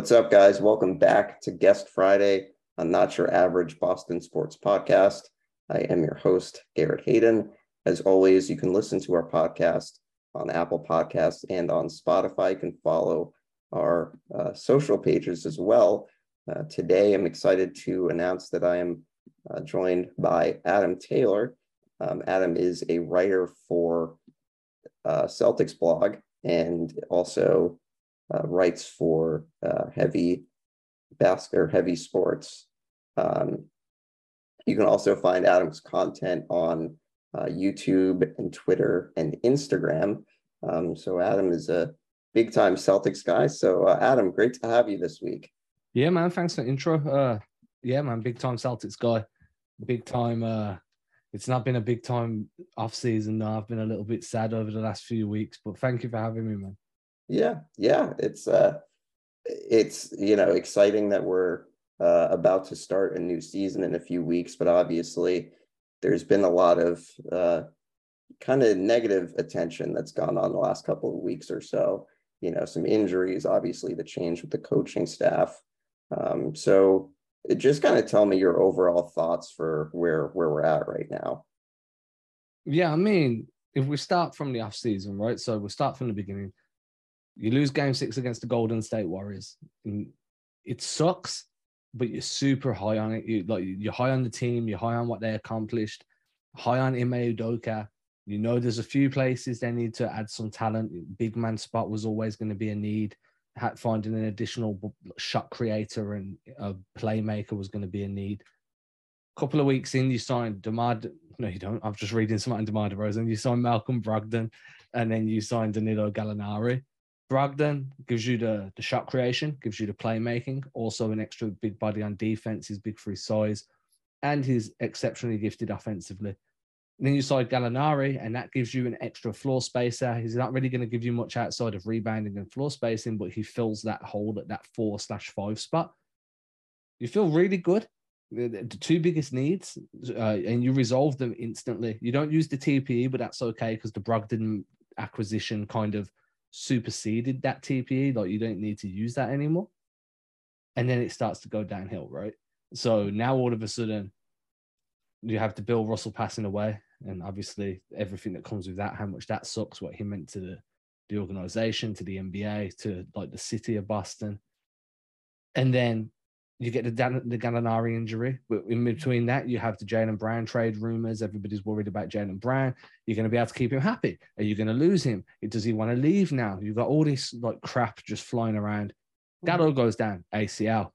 What's up, guys? Welcome back to Guest Friday on Not Your Average Boston Sports Podcast. I am your host, Garrett Hayden. As always, you can listen to our podcast on Apple Podcasts and on Spotify. You can follow our uh, social pages as well. Uh, today, I'm excited to announce that I am uh, joined by Adam Taylor. Um, Adam is a writer for uh, Celtics blog and also uh, writes for uh, heavy basket or heavy sports. Um, you can also find Adam's content on uh, YouTube and Twitter and Instagram. Um, so Adam is a big time Celtics guy. So uh, Adam, great to have you this week. Yeah, man. Thanks for the intro. Uh, yeah, man. Big time Celtics guy. Big time. Uh, it's not been a big time off season. I've been a little bit sad over the last few weeks, but thank you for having me, man. Yeah, yeah, it's uh, it's you know exciting that we're uh, about to start a new season in a few weeks, but obviously there's been a lot of uh, kind of negative attention that's gone on the last couple of weeks or so. You know, some injuries, obviously the change with the coaching staff. Um, so just kind of tell me your overall thoughts for where where we're at right now. Yeah, I mean, if we start from the off season, right? So we'll start from the beginning. You lose game six against the Golden State Warriors. It sucks, but you're super high on it. You like you're high on the team, you're high on what they accomplished, high on Ime Udoka. You know there's a few places they need to add some talent. Big man spot was always going to be a need. Finding an additional shot creator and a playmaker was going to be a need. A couple of weeks in, you signed Demar. No, you don't. I'm just reading something DeMar DeRozan. You signed Malcolm Brogdon, and then you signed Danilo Gallinari. Brogdon gives you the, the shot creation, gives you the playmaking, also an extra big body on defense. He's big for his size, and he's exceptionally gifted offensively. And then you side Gallinari, and that gives you an extra floor spacer. He's not really going to give you much outside of rebounding and floor spacing, but he fills that hole at that four slash five spot. You feel really good. The, the two biggest needs, uh, and you resolve them instantly. You don't use the TPE, but that's okay because the Brogdon acquisition kind of superseded that TPE. Like you don't need to use that anymore. And then it starts to go downhill, right? So now all of a sudden you have to Bill Russell passing away. And obviously everything that comes with that, how much that sucks, what he meant to the, the organization, to the NBA, to like the city of Boston. And then you get the, Dan- the Gallinari injury. But in between that, you have the Jaylen Brown trade rumors. Everybody's worried about Jaylen Brown. You're going to be able to keep him happy. Are you going to lose him? Does he want to leave now? You've got all this like crap just flying around. Mm-hmm. That all goes down, ACL.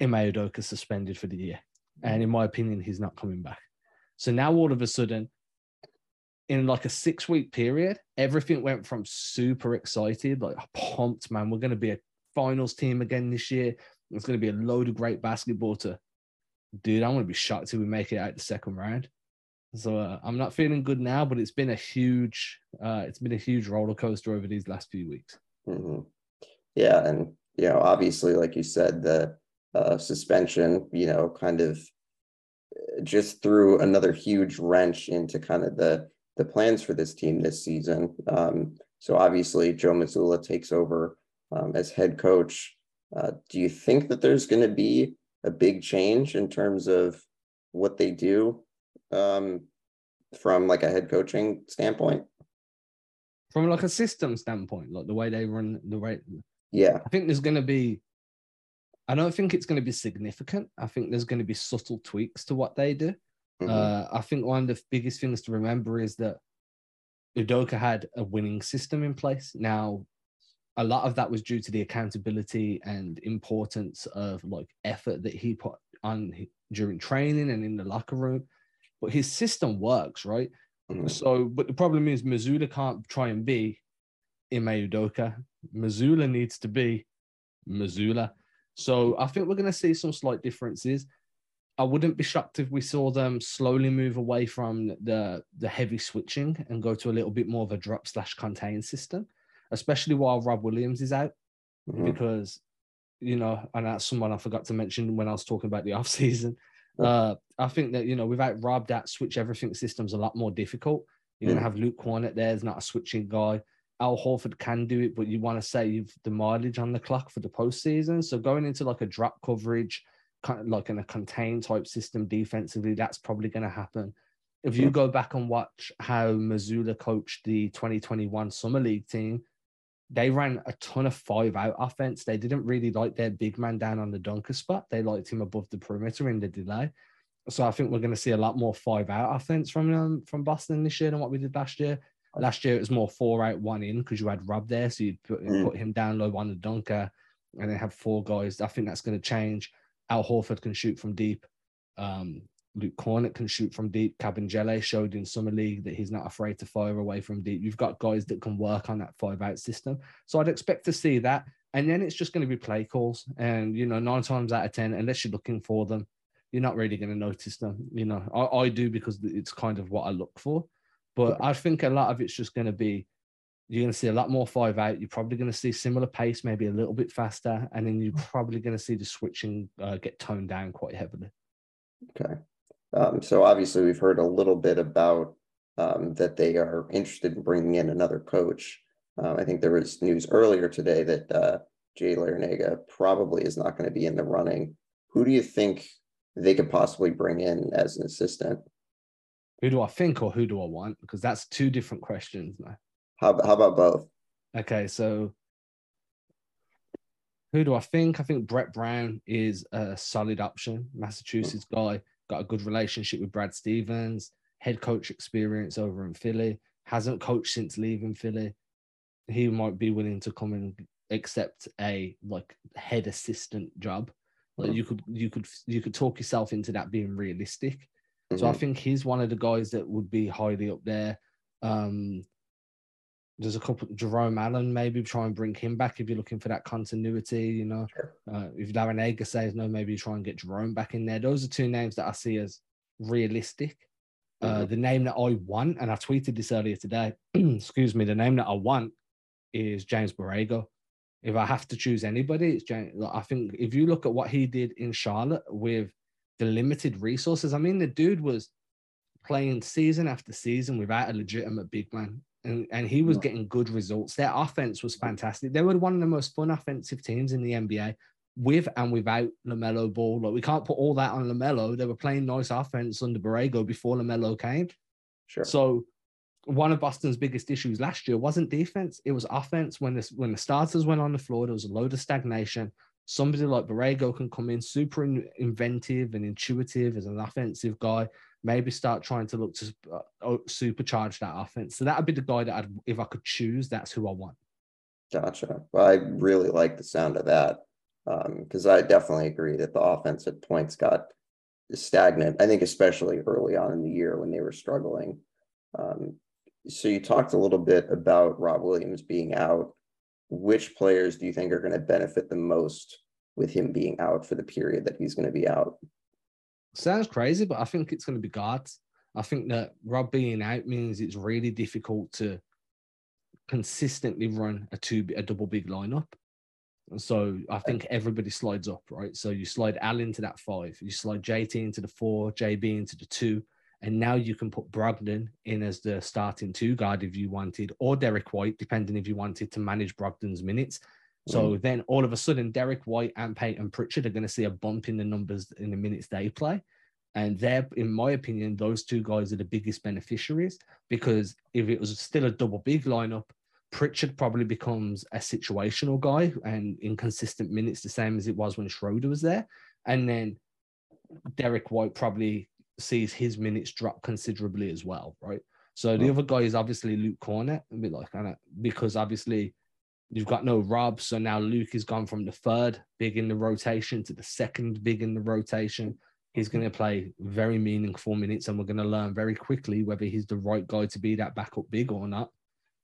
Ime Udoka suspended for the year. And in my opinion, he's not coming back. So now all of a sudden, in like a six week period, everything went from super excited, like pumped, man. We're going to be a finals team again this year. It's going to be a load of great basketball to, dude. I'm going to be shocked if we make it out the second round. So uh, I'm not feeling good now, but it's been a huge, uh, it's been a huge roller coaster over these last few weeks. Mm-hmm. Yeah, and you know, obviously, like you said, the uh, suspension, you know, kind of uh, just threw another huge wrench into kind of the the plans for this team this season. Um, so obviously, Joe Mazzulla takes over um, as head coach. Uh, do you think that there's going to be a big change in terms of what they do um, from like a head coaching standpoint? From like a system standpoint, like the way they run the way. Yeah, I think there's going to be. I don't think it's going to be significant. I think there's going to be subtle tweaks to what they do. Mm-hmm. Uh, I think one of the biggest things to remember is that Udoka had a winning system in place. Now, a lot of that was due to the accountability and importance of like effort that he put on during training and in the locker room. But his system works, right? Mm-hmm. So, but the problem is Mazzulla can't try and be Ime Udoka. Mazzulla needs to be Mazzulla. So I think we're going to see some slight differences. I wouldn't be shocked if we saw them slowly move away from the the heavy switching and go to a little bit more of a drop slash contain system especially while Rob Williams is out, mm-hmm. because you know, and that's someone I forgot to mention when I was talking about the off season. Uh, I think that you know, without Rob, that switch everything system's a lot more difficult. You're mm-hmm. gonna have Luke Kornet there, is not a switching guy. Al Horford can do it, but you want to save the mileage on the clock for the postseason. So going into like a drop coverage, kind of like in a contained type system defensively, that's probably going to happen. If you go back and watch how Mazzulla coached the 2021 Summer League team, they ran a ton of five out offense. They didn't really like their big man down on the dunker spot. They liked him above the perimeter in the delay. So I think we're going to see a lot more five out offense from um, from Boston this year than what we did last year. Last year it was more four out, one in because you had Rob there, so you'd put, mm. put him down low on the dunker, and then have four guys. I think that's going to change. Al Horford can shoot from deep. Um, Luke Kornet can shoot from deep. Kabengele showed in summer league that he's not afraid to fire away from deep. You've got guys that can work on that five out system. So I'd expect to see that. And then it's just going to be play calls. And, you know, nine times out of 10, unless you're looking for them, you're not really going to notice them. You know, I, I do because it's kind of what I look for. But I think a lot of it's just going to be you're going to see a lot more five out. You're probably going to see similar pace, maybe a little bit faster, and then you're probably going to see the switching uh, get toned down quite heavily. Okay. Um, so obviously, we've heard a little bit about um, that they are interested in bringing in another coach. Um, I think there was news earlier today that uh, Jay Larranaga probably is not going to be in the running. Who do you think they could possibly bring in as an assistant? Who do I think or who do I want? Because that's two different questions. How, how about both? Okay, so who do I think? I think Brett Brown is a solid option. Massachusetts guy, got a good relationship with Brad Stevens, head coach experience over in Philly, hasn't coached since leaving Philly. He might be willing to come and accept a like head assistant job. Like mm-hmm. you could you could you could talk yourself into that being realistic. Mm-hmm. So I mm-hmm. think he's one of the guys that would be highly up there. Um, there's a couple Jerome Allen, maybe try and bring him back if you're looking for that continuity. You know, sure. uh, if Larranaga says no, maybe try and get Jerome back in there. Those are two names that I see as realistic. Uh, mm-hmm. Uh, the name that I want, and I tweeted this earlier today. excuse me, the name that I want is James Borrego. If I have to choose anybody, it's James. I think if you look at what he did in Charlotte with the limited resources, I mean, the dude was playing season after season without a legitimate big man and, and he was getting good results. Their offense was fantastic. They were one of the most fun offensive teams in the NBA with and without LaMelo Ball. Like we can't put all that on LaMelo. They were playing nice offense under Borrego before LaMelo came. Sure. So one of Boston's biggest issues last year wasn't defense; it was offense. When this when the starters went on the floor, there was a load of stagnation. Somebody like Borrego can come in super inventive and intuitive as an offensive guy maybe start trying to look to uh, supercharge that offense. So that would be the guy that I'd, if I could choose, that's who I want. Gotcha. Well, I really like the sound of that because um, I definitely agree that the offense at points got stagnant. I think especially early on in the year when they were struggling. Um, so you talked a little bit about Rob Williams being out. Which players do you think are going to benefit the most with him being out for the period that he's going to be out? Sounds crazy, but I think it's going to be guards. I think that Rob being out means it's really difficult to consistently run a two a double big lineup. And so I think everybody slides up, right? So you slide Al into that five, you slide JT into the four, JB into the two, and now you can put Brogdon in as the starting two guard if you wanted, or Derrick White, depending if you wanted to manage Brogdon's minutes. So mm. then all of a sudden, Derrick White and Payton Pritchard are going to see a bump in the numbers in the minutes they play. And they're, in my opinion, those two guys are the biggest beneficiaries because if it was still a double big lineup, Pritchard probably becomes a situational guy and inconsistent minutes, the same as it was when Schroeder was there. And then Derrick White probably sees his minutes drop considerably as well, right? So the oh. other guy is obviously Luke bit like because obviously You've got no Rob, so now Luke has gone from the third big in the rotation to the second big in the rotation. He's going to play very meaningful minutes, and we're going to learn very quickly whether he's the right guy to be that backup big or not.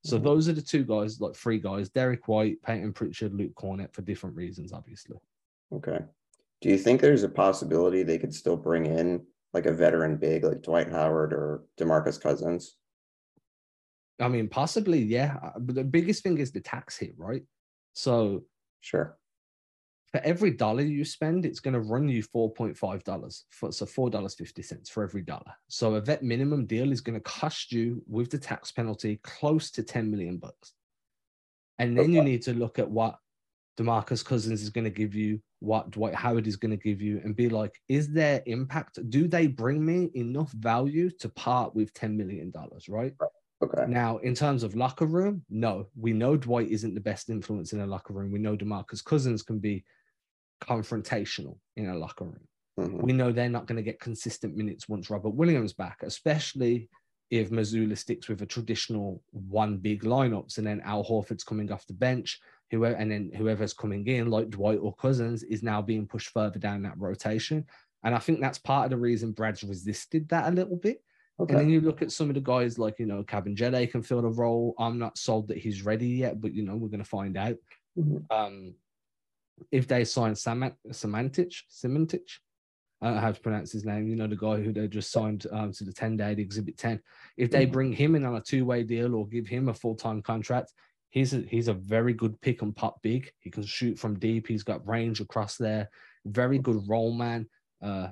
So mm-hmm. those are the two guys, like three guys: Derrick White, Payton Pritchard, Luke Kornet, for different reasons, obviously. Okay. Do you think there's a possibility they could still bring in like a veteran big like Dwight Howard or DeMarcus Cousins? I mean, possibly, yeah. Uh, but the biggest thing is the tax hit, right? So, sure. For every dollar you spend, it's going to run you four point five dollars. So four dollars fifty cents for every dollar. So a vet minimum deal is going to cost you with the tax penalty close to ten million bucks. And then Okay. you need to look at what Demarcus Cousins is going to give you, what Dwight Howard is going to give you, and be like, is there impact? Do they bring me enough value to part with $10 million? Right. Okay. Now, in terms of locker room, no, we know Dwight isn't the best influence in a locker room. We know Demarcus Cousins can be confrontational in a locker room. Mhm. We know they're not going to get consistent minutes once Robert Williams back, especially if Mazzulla sticks with a traditional one big lineups and then Al Horford's coming off the bench, whoever and then whoever's coming in, like Dwight or Cousins, is now being pushed further down that rotation. And I think that's part of the reason Brad's resisted that a little bit. Okay. And then you look at some of the guys like, you know, Kabengele can fill the role. I'm not sold that he's ready yet, but, you know, we're going to find out. Mhm. Um, if they sign Sam- Samanic, Samanic, I don't know how to pronounce his name, you know, the guy who they just signed um, to the 10 day, the Exhibit 10. If they Mhm. bring him in on a two way deal or give him a full time contract, he's a, he's a very good pick and pop big. He can shoot from deep. He's got range across there. Very good role man. Uh,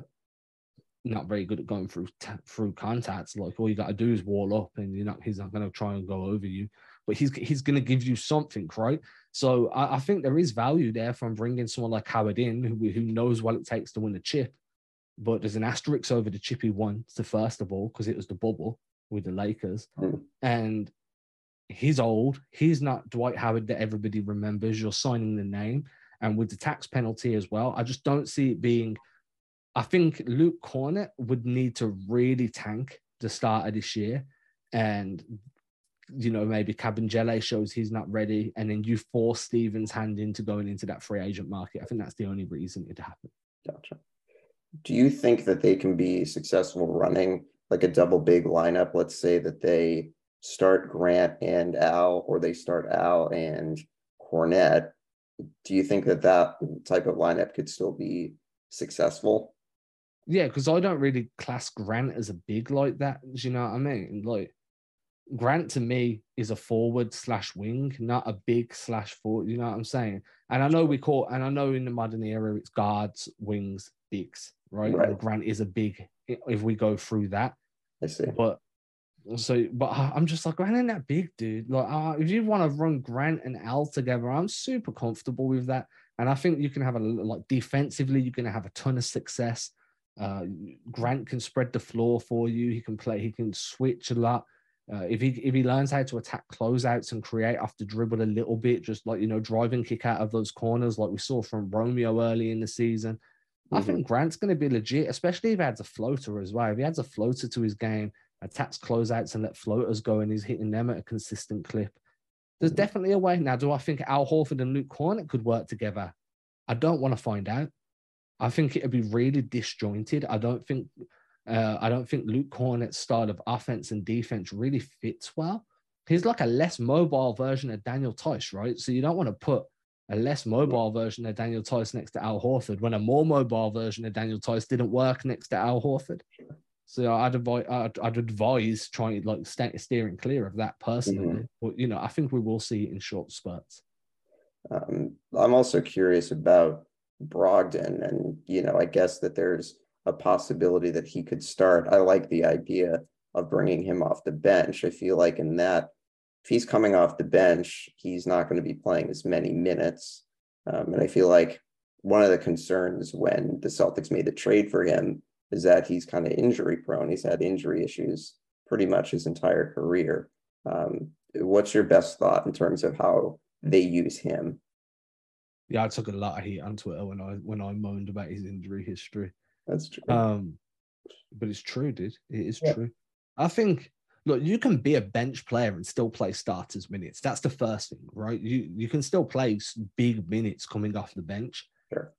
not very good at going through t- through contacts. Like all you got to do is wall up, and you're not. He's not going to try and go over you, but he's he's going to give you something, right? So I, I think there is value there from bringing someone like Howard in, who who knows what it takes to win a chip. But there's an asterisk over the chip he won. So first of all, because it was the bubble with the Lakers, Mhm. and he's old. He's not Dwight Howard that everybody remembers. You're signing the name, and with the tax penalty as well, I just don't see it being. I think Luke Kornet would need to really tank the start of this year, and you know maybe Kabengele shows he's not ready, and then you force Stevens' hand into going into that free agent market. I think that's the only reason it'd happen. Gotcha. Do you think that they can be successful running like a double big lineup? Let's say that they start Grant and Al, or they start Al and Kornet. Do you think that that type of lineup could still be successful? Yeah, because I don't really class Grant as a big like that. Do you know what I mean? Like Grant to me is a forward slash wing, not a big slash forward. You know what I'm saying? And I know we call, and I know in the modern era it's guards, wings, bigs, right? Right. Grant is a big if we go through that. I see. But so, but I'm just like Grant ain't that big, dude. Like, uh, if you want to run Grant and Al together, I'm super comfortable with that. And I think you can have a like defensively, you're gonna have a ton of success. Uh, Grant can spread the floor for you. He can play. He can switch a lot. Uh, if he if he learns how to attack closeouts and create off the dribble a little bit, just like you know, driving kick out of those corners, like we saw from Romeo early in the season, I Mhm. think Grant's going to be legit, especially if he adds a floater as well. If he adds a floater to his game, attacks closeouts and let floaters go, and he's hitting them at a consistent clip. There's Mhm. definitely a way. Now, do I think Al Horford and Luke Kornet could work together? I don't want to find out. I think it'd be really disjointed. I don't think uh, I don't think Luke Kornet's style of offense and defense really fits well. He's like a less mobile version of Daniel Theis, right? So you don't want to put a less mobile version of Daniel Theis next to Al Horford when a more mobile version of Daniel Theis didn't work next to Al Horford. So I'd advise, I'd, I'd advise trying to like sta steering clear of that personally. But you know, I think we will see it in short spurts. Um, I'm also curious about Brogdon, and you know, I guess that there's a possibility that he could start. I like the idea of bringing him off the bench. I feel like in that, if he's coming off the bench, he's not going to be playing as many minutes. Um, and I feel like one of the concerns when the Celtics made the trade for him is that he's kind of injury prone. He's had injury issues pretty much his entire career. Um, what's your best thought in terms of how they use him? Yeah, I took a lot of heat on Twitter when I when I moaned about his injury history. That's true. Um, but it's true, dude. It is Yeah. true. I think. Look, you can be a bench player and still play starters minutes. That's the first thing, right? You you can still play big minutes coming off the bench. Sure.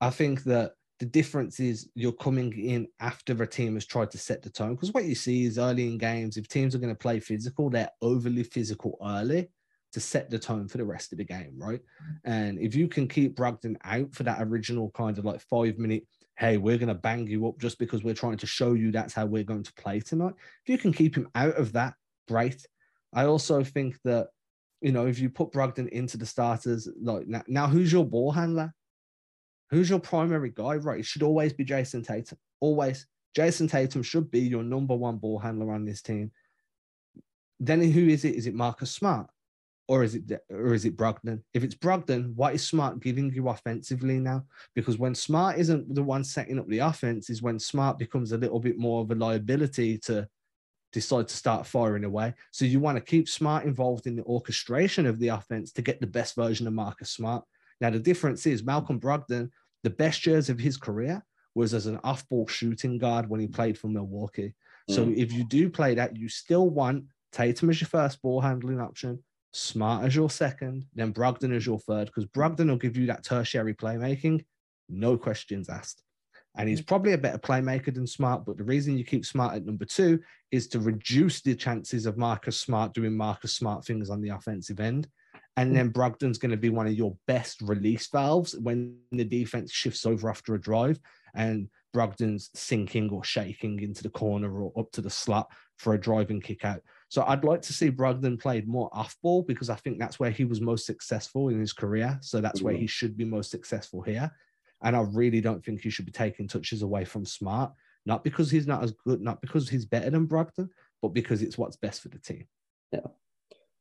I think that the difference is you're coming in after a team has tried to set the tone. Because what you see is early in games, if teams are going to play physical, they're overly physical early to set the tone for the rest of the game, right? Mm. And if you can keep Brogdon out for that original kind of like five minute, hey, we're going to bang you up just because we're trying to show you that's how we're going to play tonight. If you can keep him out of that, great. I also think that, you know, if you put Brogdon into the starters, like now, now who's your ball handler? Who's your primary guy? Right. It should always be Jayson Tatum. Always. Jayson Tatum should be your number one ball handler on this team. Then who is it? Is it Marcus Smart? Or is it or is it Brogdon? If it's Brogdon, what is Smart giving you offensively now? Because when Smart isn't the one setting up the offense, is when Smart becomes a little bit more of a liability to decide to start firing away. So you want to keep Smart involved in the orchestration of the offense to get the best version of Marcus Smart. Now the difference is Malcolm Brogdon, the best years of his career was as an off-ball shooting guard when he played for Milwaukee. So mm. if you do play that, you still want Tatum as your first ball handling option, Smart as your second, then Brogdon as your third, because Brogdon will give you that tertiary playmaking, no questions asked. And he's mm. probably a better playmaker than Smart, but the reason you keep Smart at number two is to reduce the chances of Marcus Smart doing Marcus Smart things on the offensive end. And mm. then Brogdon's going to be one of your best release valves when the defense shifts over after a drive and Brogdon's sinking or shaking into the corner or up to the slot for a driving kick out. So I'd like to see Brogdon played more off ball because I think that's where he was most successful in his career. So that's mm-hmm. where he should be most successful here. And I really don't think he should be taking touches away from Smart, not because he's not as good, not because he's better than Brogdon, but because it's what's best for the team. Yeah.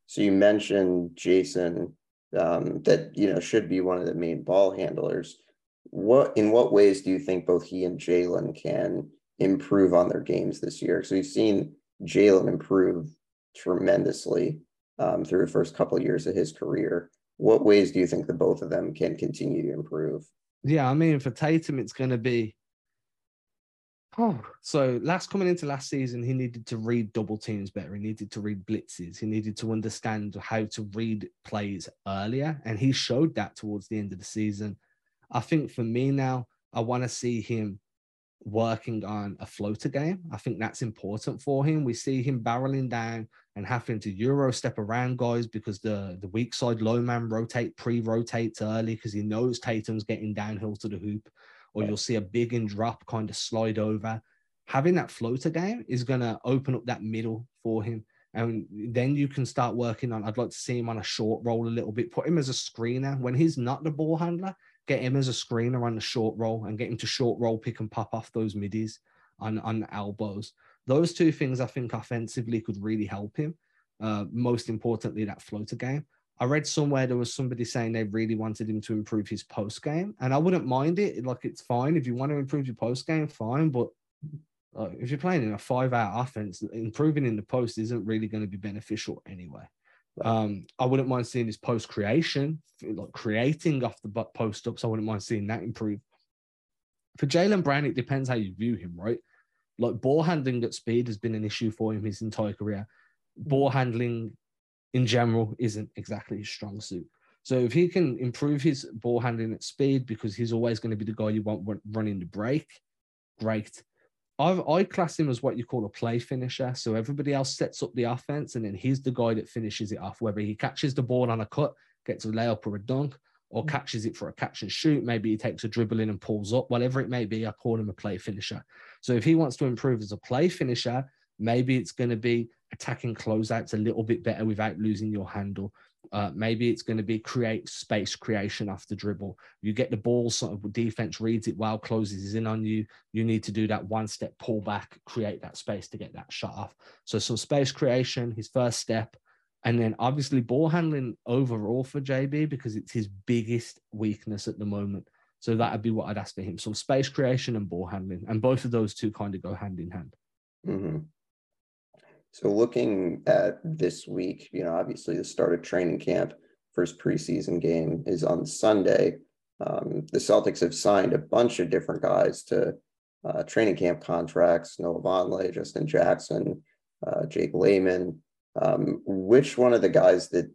So you mentioned Jayson um, that you know should be one of the main ball handlers. What in what ways do you think both he and Jaylen can improve on their games this year? So we've seen Jaylen improve tremendously um, through the first couple of years of his career. What ways do you think the both of them can continue to improve? Yeah, I mean, for Tatum, it's going to be. Oh, so last coming into last season, he needed to read double teams better. He needed to read blitzes. He needed to understand how to read plays earlier, and he showed that towards the end of the season. I think for me now, I want to see him working on a floater game. I think that's important for him. We see him barreling down and having to euro step around guys because the the weak side low man rotate pre-rotates early because he knows Tatum's getting downhill to the hoop, or you'll see a big and drop kind of slide over. Having that floater game is gonna open up that middle for him. And then you can start working on. I'd like to see him on a short roll a little bit. Put him as a screener when he's not the ball handler get him as a screener on the short roll and get him to short roll, pick and pop off those middies on, on elbows. Those two things I think offensively could really help him. Uh, most importantly, that floater game. I read somewhere there was somebody saying they really wanted him to improve his post game, and I wouldn't mind it. Like it's fine if you want to improve your post game, fine. But uh, if you're playing in a five-out offense, improving in the post isn't really going to be beneficial anyway. Um, I wouldn't mind seeing his post creation, like creating off the post ups. I wouldn't mind seeing that improve. For Jaylen Brown, it depends how you view him, right? Like ball handling at speed has been an issue for him his entire career. Ball handling in general isn't exactly his strong suit. So if he can improve his ball handling at speed, because he's always going to be the guy you want running the break, great. I, I class him as what you call a play finisher. So everybody else sets up the offense, and then he's the guy that finishes it off. Whether he catches the ball on a cut, gets a layup or a dunk, or mm. catches it for a catch and shoot. Maybe he takes a dribble in and pulls up. Whatever it may be, I call him a play finisher. So if he wants to improve as a play finisher, maybe it's going to be attacking closeouts a little bit better without losing your handle. Uh, maybe it's going to be create space creation after dribble. You get the ball, sort of defense reads it well, closes in on you. You need to do that one step pull back, create that space to get that shot off. So some space creation, his first step, and then obviously ball handling overall for JB because it's his biggest weakness at the moment. So that'd be what I'd ask for him. Some space creation and ball handling, and both of those two kind of go hand in hand. Mm-hmm. So looking at this week, you know, obviously the start of training camp, first preseason game is on Sunday. Um, the Celtics have signed a bunch of different guys to uh, training camp contracts: Noah Vonleh, Justin Jackson, uh, Jake Layman. Um, which one of the guys that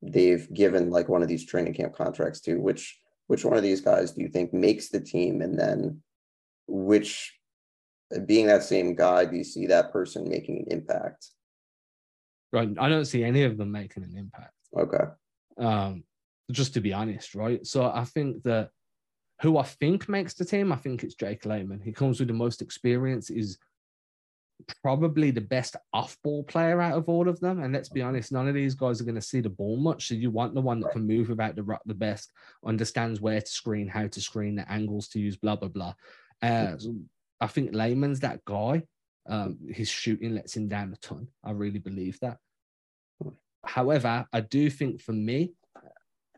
they've given like one of these training camp contracts to? Which which one of these guys do you think makes the team, and then which being that same guy, do you see that person making an impact? Right. I don't see any of them making an impact. Okay. Um, just to be honest, right? So I think that who I think makes the team, I think it's Jake Layman. He comes with the most experience, is probably the best off-ball player out of all of them. And let's be honest, none of these guys are going to see the ball much. So you want the one that can move without the the best, understands where to screen, how to screen, the angles to use, blah blah blah. Uh, I think Layman's that guy. Um, his shooting lets him down a ton. I really believe that. However, I do think for me,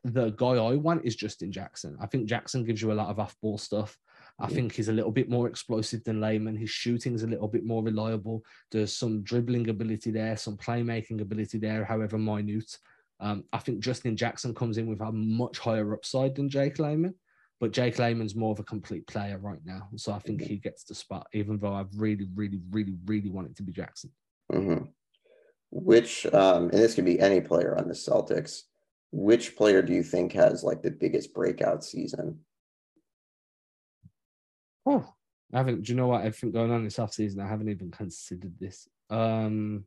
the guy I want is Justin Jackson. I think Jackson gives you a lot of off ball stuff. I think he's a little bit more explosive than Layman. His shooting is a little bit more reliable. There's some dribbling ability there, some playmaking ability there, however minute. Um, I think Justin Jackson comes in with a much higher upside than Jake Layman, but Jake Layman's more of a complete player right now. So I think he gets the spot, even though I really, really, really, really want it to be Jackson. Mm-hmm. Which, um, and this could be any player on the Celtics, which player do you think has like the biggest breakout season? Oh, I haven't. Do you know what? Everything going on this off season, I haven't even considered this. Um,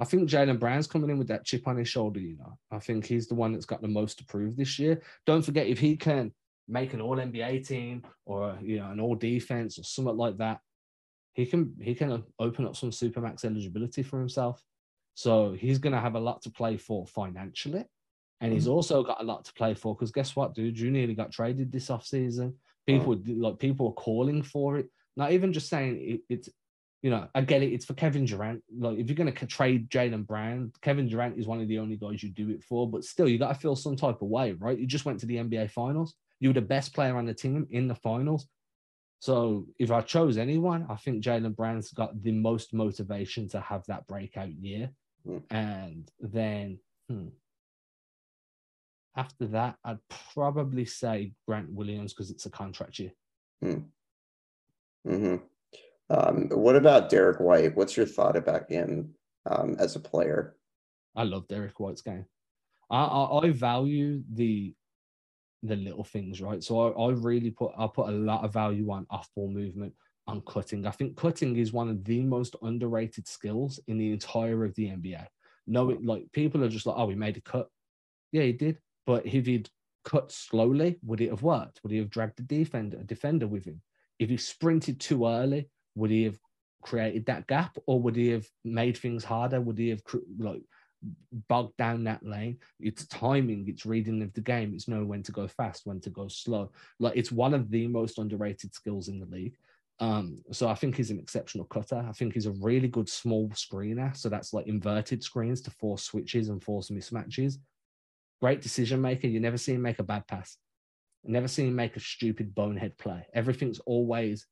I think Jaylen Brown's coming in with that chip on his shoulder. You know, I think he's the one that's got the most to prove this year. Don't forget if he can make an All NBA team or you know an All Defense or something like that, he can he can open up some supermax eligibility for himself. So he's going to have a lot to play for financially. And he's mm. also got a lot to play for because guess what, dude? You nearly got traded this offseason. People oh. like people are calling for it. Not even just saying it, it's you know, I get it. It's for Kevin Durant. Like, if you're going to trade Jaylen Brown, Kevin Durant is one of the only guys you do it for. But still, you got to feel some type of way, right? You just went to the NBA Finals. You were the best player on the team in the finals. So, if I chose anyone, I think Jaylen Brown's got the most motivation to have that breakout year. Mm. And then, hmm, after that, I'd probably say Grant Williams because it's a contract year. Hmm. Mm-hmm. Um, what about Derrick White? What's your thought about him um, as a player? I love Derrick White's game. I, I, I value the the little things, right? So I, I really put I put a lot of value on off ball movement, on cutting. I think cutting is one of the most underrated skills in the entire of the NBA. No, it, like people are just like, oh, he made a cut. Yeah, he did. But if he'd cut slowly, would it have worked? Would he have dragged a defender, a defender with him? If he sprinted too early, would he have created that gap, or would he have made things harder? Would he have like bogged down that lane? It's timing, it's reading of the game, it's knowing when to go fast, when to go slow. Like it's one of the most underrated skills in the league. Um, so I think he's an exceptional cutter. I think he's a really good small screener. So that's like inverted screens to force switches and force mismatches great decision maker. You never see him make a bad pass. You never see him make a stupid bonehead play. Everything's always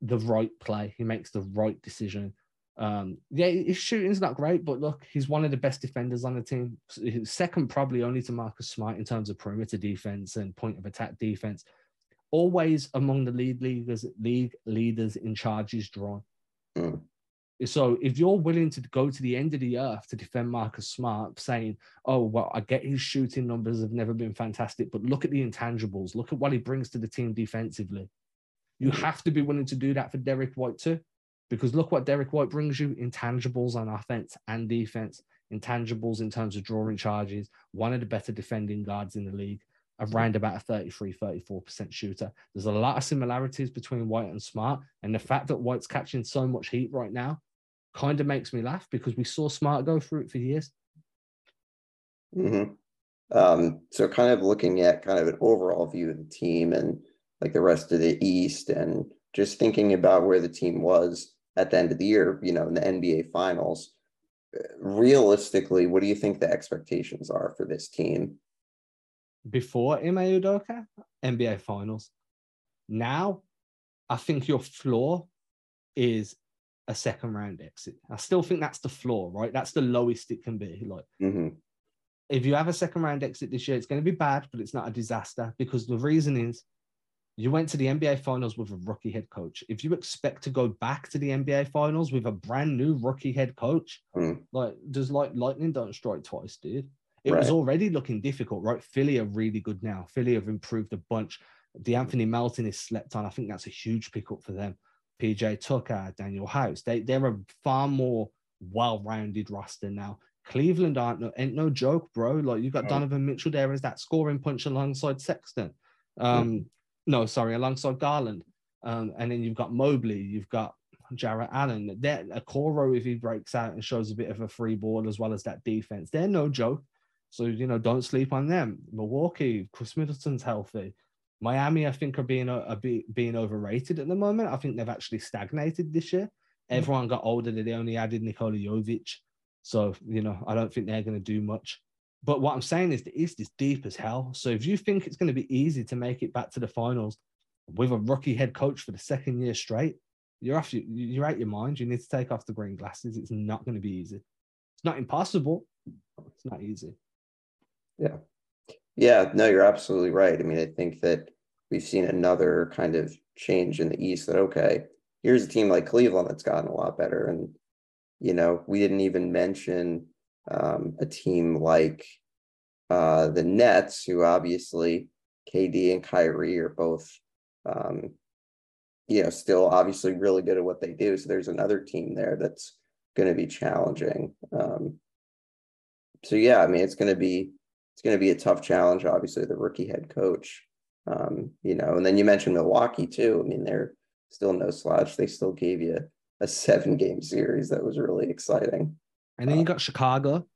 the right play. He makes the right decision. Um, yeah, his shooting's not great, but look, he's one of the best defenders on the team. Second, probably only to Marcus Smart in terms of perimeter defense and point of attack defense. Always among the lead leaguers, league leaders in charges drawn. Mm. So if you're willing to go to the end of the earth to defend Marcus Smart, saying, "Oh well, I get his shooting numbers have never been fantastic, but look at the intangibles. Look at what he brings to the team defensively." You have to be willing to do that for Derrick White too, because look what Derrick White brings you: intangibles on offense and defense, intangibles in terms of drawing charges. One of the better defending guards in the league around about a 33 34% shooter. There's a lot of similarities between White and Smart. And the fact that White's catching so much heat right now kind of makes me laugh because we saw Smart go through it for years. Mm-hmm. Um, so, kind of looking at kind of an overall view of the team and like the rest of the East, and just thinking about where the team was at the end of the year, you know, in the NBA Finals. Realistically, what do you think the expectations are for this team? Before Ime Udoka, NBA Finals. Now, I think your floor is a second round exit. I still think that's the floor, right? That's the lowest it can be. Like, mm-hmm. if you have a second round exit this year, it's going to be bad, but it's not a disaster because the reason is you went to the NBA finals with a rookie head coach. If you expect to go back to the NBA finals with a brand new rookie head coach, mm. like, does like lightning don't strike twice, dude? It right. was already looking difficult, right? Philly are really good now. Philly have improved a bunch. De'Anthony Melton is slept on. I think that's a huge pickup for them. PJ Tucker, Danuel House. They they're a far more well-rounded roster now. Cleveland aren't no, ain't no joke, bro. Like you got Donovan Mitchell there as that scoring punch alongside Sexton. Um, no, sorry, alongside Garland. Um, and then you've got Mobley, you've got Jarrett Allen. They're Okoro if he breaks out and shows a bit of a free ball as well as that defense. They're no joke. So you know, don't sleep on them. Milwaukee, Khris Middleton's healthy. Miami, I think, are being uh, are being overrated at the moment. I think they've actually stagnated this year. Hmm. Everyone got older. They only added Nikola Jovic. So, you know, I don't think they're going to do much. But what I'm saying is the East is deep as hell. So if you think it's going to be easy to make it back to the finals with a rookie head coach for the second year straight, you're off. You're out your mind. You need to take off the green glasses. It's not going to be easy. It's not impossible. It's not easy. Yeah. Yeah. No, you're absolutely right. I mean, I think that we've seen another kind of change in the East that, okay, here's a team like Cleveland that's gotten a lot better. And, you know, we didn't even mention um, a team like uh, the Nets, who obviously KD and Kyrie are both, um, you know, still obviously really good at what they do. So there's another team there that's going to be challenging. Um, so yeah, I mean, it's going to be it's going to be a tough challenge. Obviously, the rookie head coach, um, you know, and then you mentioned Milwaukee too. I mean, they're still no slouch. They still gave you a seven game series that was really exciting. And then you got Chicago.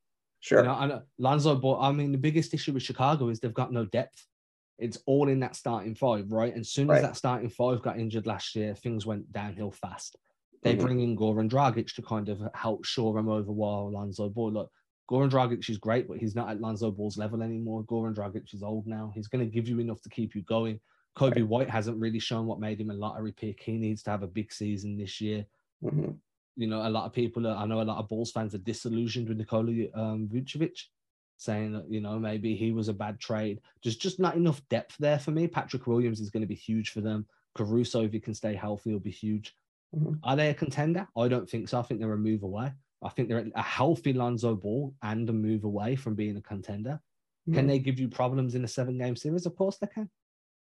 Sure. You know, and Lonzo Ball. I mean, the biggest issue with Chicago is they've got no depth. It's all in that starting five, right? And soon as that starting five got injured last year, things went downhill fast. They mm-hmm. bring in Goran Dragic to kind of help shore them over while Lonzo Ball. Look, Goran Dragic is great, but he's not at Lonzo Ball's level anymore. Goran Dragic is old now. He's going to give you enough to keep you going. Coby. White hasn't really shown what made him a lottery pick. He needs to have a big season this year. Mm-hmm you know, a lot of people, are, I know a lot of Bulls fans are disillusioned with Nikola um, Vucevic, saying that, you know, maybe he was a bad trade. There's just not enough depth there for me. Patrick Williams is going to be huge for them. Caruso, if he can stay healthy, will be huge. Mm-hmm. Are they a contender? I don't think so. I think they're a move away. I think they're a healthy Lonzo Ball and a move away from being a contender. Mm-hmm. Can they give you problems in a seven game series? Of course they can.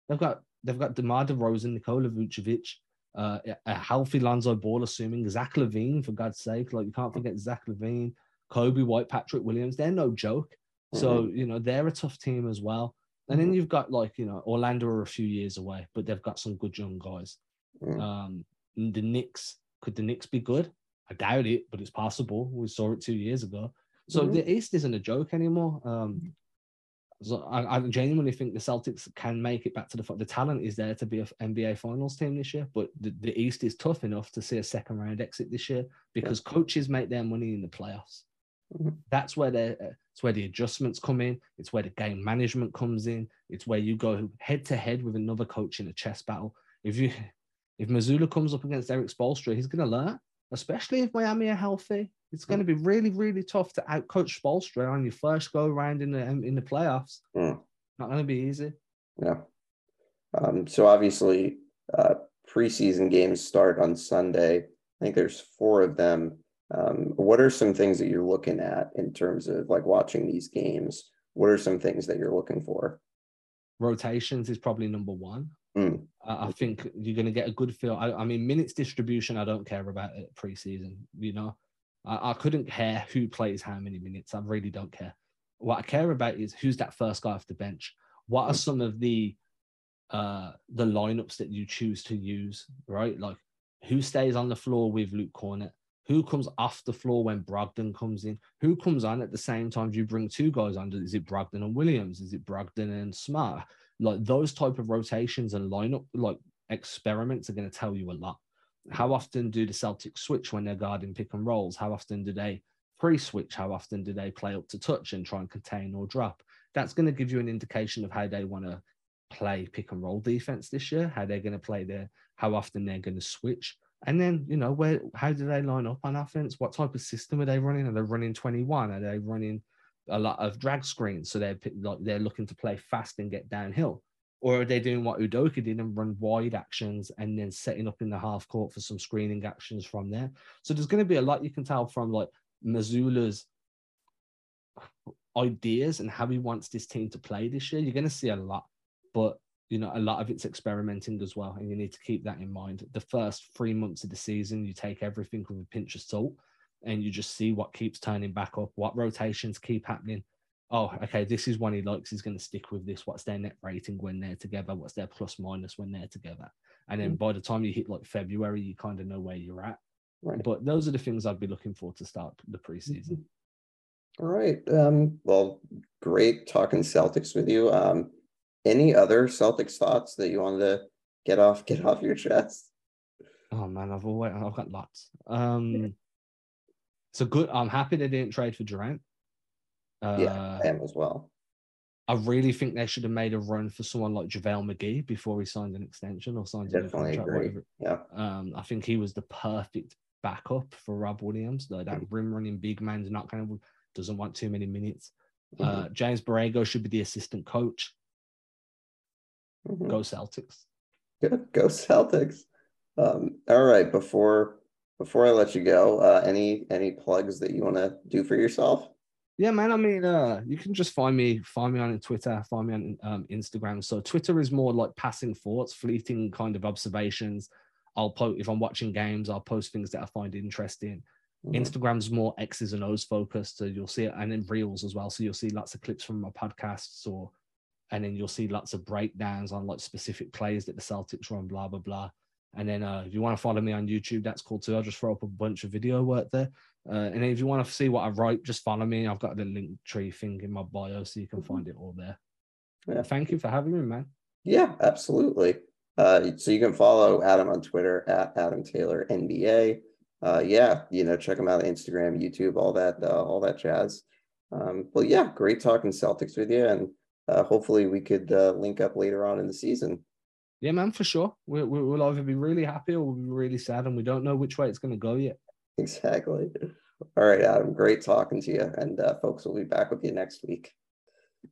They've got they've got DeMar DeRozan, Nikola Vucevic, uh, a healthy Lonzo Ball, assuming Zach LaVine for God's sake. Like, you can't forget Zach LaVine, Coby White, Patrick Williams. They're no joke. So, you know, they're a tough team as well. And then mm-hmm. you've got, like, you know, Orlando are a few years away, but they've got some good young guys. Um, the Knicks, could the Knicks be good? I doubt it, but it's possible. We saw it two years ago. So mm-hmm. the East isn't a joke anymore. Um, so I, I, genuinely think the Celtics can make it back to the the talent is there to be an NBA Finals team this year, but the, the East is tough enough to see a second round exit this year because yeah. coaches make their money in the playoffs. Mm-hmm. That's where they it's where the adjustments come in. It's where the game management comes in. It's where you go head to head with another coach in a chess battle. If you if Mazzulla comes up against Erik Spoelstra, he's going to learn, especially if Miami are healthy. It's going to be really, really tough to outcoach Spoelstra on your first go around in the in the playoffs. Mm. Not going to be easy. Yeah. Um, so obviously, uh, preseason games start on Sunday. I think there's four of them. Um, what are some things that you're looking at in terms of like watching these games? What are some things that you're looking for? Rotations is probably number one. Mm. I think you're going to get a good feel. I, I, mean, minutes distribution, I don't care about it preseason. You know, I, I couldn't care who plays how many minutes. I really don't care. What I care about is who's that first guy off the bench. What are some of the uh the lineups that you choose to use, right? Like who stays on the floor with Luke Kornet? Who comes off the floor when Brogdon comes in? Who comes on at the same time? Do you bring two guys on? Is it Brogdon and Williams? Is it Brogdon and Smart? Like those type of rotations and lineup like experiments are going to tell you a lot. How often do the Celtics switch when they're guarding pick and rolls? How often do they pre-switch? How often do they play up to touch and try and contain or drop? That's going to give you an indication of how they want to play pick and roll defense this year, how they're going to play there, how often they're going to switch. And then, you know, where how do they line up on offense? What type of system are they running? Are they running 21? Are they running a lot of drag screens? So they're like they're looking to play fast and get downhill. Or are they doing what Udoka did and run wide actions and then setting up in the half court for some screening actions from there? So there's going to be a lot you can tell from like Mazzulla's ideas and how he wants this team to play this year. You're going to see a lot, but you know, a lot of it's experimenting as well. And you need to keep that in mind. The first three months of the season, you take everything with a pinch of salt and you just see what keeps turning back up, what rotations keep happening, oh, okay, this is one he likes. He's going to stick with this. What's their net rating when they're together? What's their plus minus when they're together? And then mm. by the time you hit like February, you kind of know where you're at. Right. But those are the things I'd be looking for to start the preseason. Mm-hmm. All right. Um, well, great talking Celtics with you. Um, any other Celtics thoughts that you wanted to get off get off your chest? Oh man, I've always I've got lots. Um, so good. I'm happy they didn't trade for Durant. Uh, yeah, I am as well. I really think they should have made a run for someone like JaVale McGee before he signed an extension or signed a contract. Agree. Whatever. Yeah. Um, I think he was the perfect backup for Rob Williams. Like that mm-hmm. rim running big man's not kind of doesn't want too many minutes. Mm-hmm. Uh, James Borrego should be the assistant coach. Mm-hmm. Go Celtics. Good. Go Celtics. Um, all right. Before before I let you go, uh, any any plugs that you want to do for yourself? Yeah, man. I mean, uh, you can just find me, find me on Twitter, find me on um, Instagram. So Twitter is more like passing thoughts, fleeting kind of observations. I'll post if I'm watching games, I'll post things that I find interesting. Mm-hmm. Instagram's more X's and O's focused, so you'll see it, and then reels as well. So you'll see lots of clips from my podcasts, or and then you'll see lots of breakdowns on like specific plays that the Celtics run, blah blah blah. And then uh, if you want to follow me on YouTube, that's cool too. I'll just throw up a bunch of video work there. Uh, and if you want to see what I write, just follow me. I've got the link tree thing in my bio, so you can mm-hmm. find it all there. Yeah. Thank you for having me, man. Yeah, absolutely. Uh, so you can follow Adam on Twitter at Adam Taylor NBA. Uh, yeah, you know, check him out on Instagram, YouTube, all that, uh, all that jazz. Um, well, yeah, great talking Celtics with you, and uh, hopefully we could uh, link up later on in the season. Yeah, man, for sure. We, we, will either be really happy or we'll be really sad, and we don't know which way it's going to go yet. Exactly. All right, Adam. Great talking to you, and uh, folks will be back with you next week.